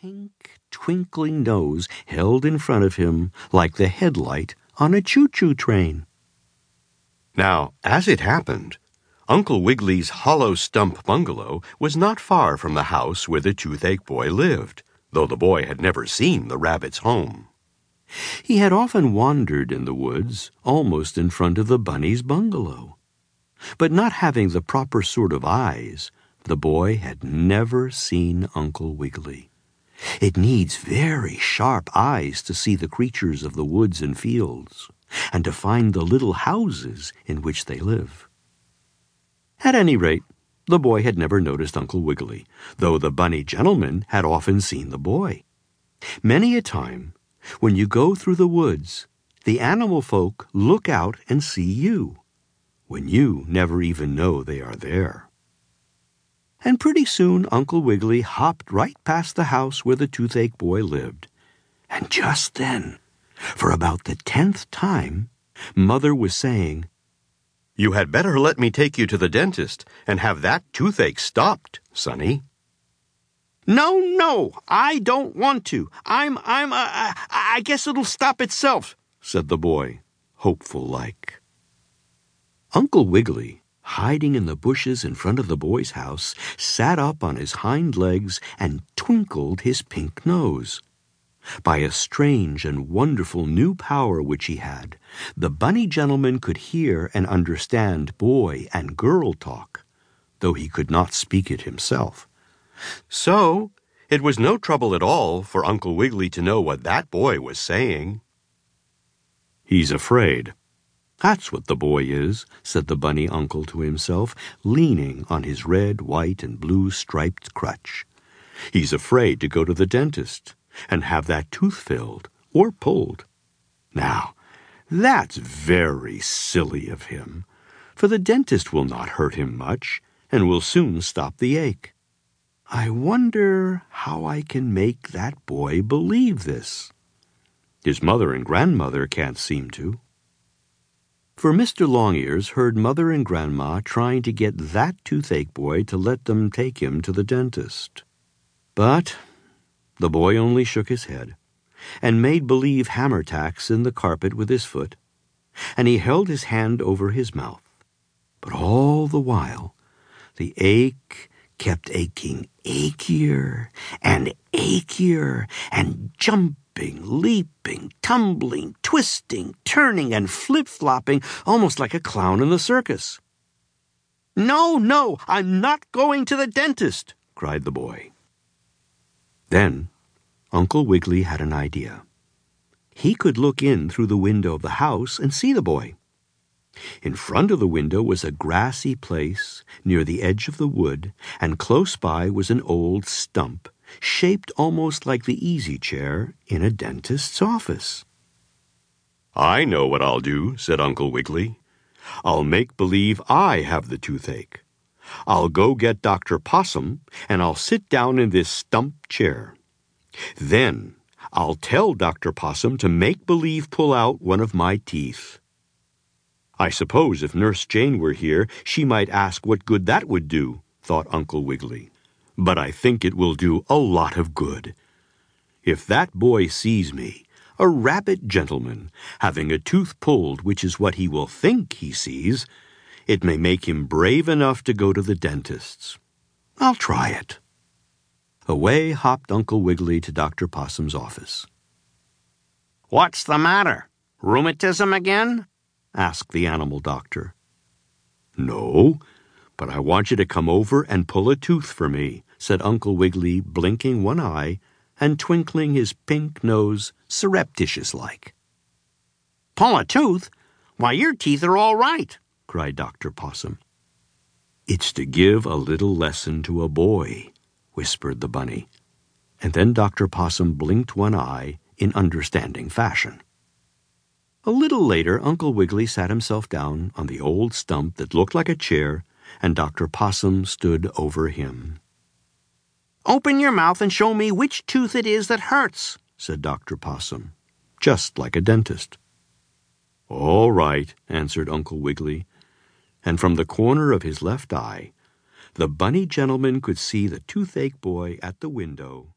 pink, twinkling nose held in front of him like the headlight on a choo choo train. Now, as it happened, Uncle Wiggily's hollow stump bungalow was not far from the house where the toothache boy lived, though the boy had never seen the rabbit's home. He had often wandered in the woods, almost in front of the bunny's bungalow. But not having the proper sort of eyes, the boy had never seen Uncle Wiggily. It needs very sharp eyes to see the creatures of the woods and fields, and to find the little houses in which they live. At any rate, the boy had never noticed Uncle Wiggily, though the bunny gentleman had often seen the boy. Many a time, when you go through the woods, the animal folk look out and see you, when you never even know they are there and pretty soon Uncle Wiggily hopped right past the house where the toothache boy lived. And just then, for about the tenth time, Mother was saying, You had better let me take you to the dentist and have that toothache stopped, Sonny. No, no, I don't want to. I'm, I'm, uh, I, I guess it'll stop itself, said the boy, hopeful like. Uncle Wiggily hiding in the bushes in front of the boy's house, sat up on his hind legs and twinkled his pink nose. By a strange and wonderful new power which he had, the bunny gentleman could hear and understand boy and girl talk, though he could not speak it himself. So, it was no trouble at all for Uncle Wiggily to know what that boy was saying. He's afraid, that's what the boy is, said the bunny uncle to himself, leaning on his red, white, and blue striped crutch. He's afraid to go to the dentist and have that tooth filled or pulled. Now, that's very silly of him, for the dentist will not hurt him much and will soon stop the ache. I wonder how I can make that boy believe this. His mother and grandmother can't seem to. For Mr. Longears heard Mother and Grandma trying to get that toothache boy to let them take him to the dentist. But the boy only shook his head and made believe hammer tacks in the carpet with his foot, and he held his hand over his mouth. But all the while, the ache kept aching achier and achier and jumping leaping, tumbling, twisting, turning, and flip flopping almost like a clown in the circus. No, no, I'm not going to the dentist, cried the boy. Then Uncle Wiggily had an idea. He could look in through the window of the house and see the boy. In front of the window was a grassy place near the edge of the wood, and close by was an old stump shaped almost like the easy chair in a dentist's office. I know what I'll do, said Uncle Wiggily. I'll make believe I have the toothache. I'll go get Dr. Possum and I'll sit down in this stump chair. Then I'll tell Dr. Possum to make believe pull out one of my teeth. I suppose if Nurse Jane were here, she might ask what good that would do, thought Uncle Wiggily but I think it will do a lot of good. If that boy sees me, a rabbit gentleman, having a tooth pulled, which is what he will think he sees, it may make him brave enough to go to the dentist's. I'll try it. Away hopped Uncle Wiggily to Dr. Possum's office. What's the matter? Rheumatism again? Asked the animal doctor. No, but I want you to come over and pull a tooth for me, said Uncle Wiggily, blinking one eye and twinkling his pink nose surreptitious like. Pull a tooth? Why, your teeth are all right, cried Dr. Possum. It's to give a little lesson to a boy, whispered the bunny. And then Dr. Possum blinked one eye in understanding fashion. A little later, Uncle Wiggily sat himself down on the old stump that looked like a chair, and Dr. Possum stood over him. Open your mouth and show me which tooth it is that hurts, said Dr. Possum, just like a dentist. All right, answered Uncle Wiggily, and from the corner of his left eye, the bunny gentleman could see the toothache boy at the window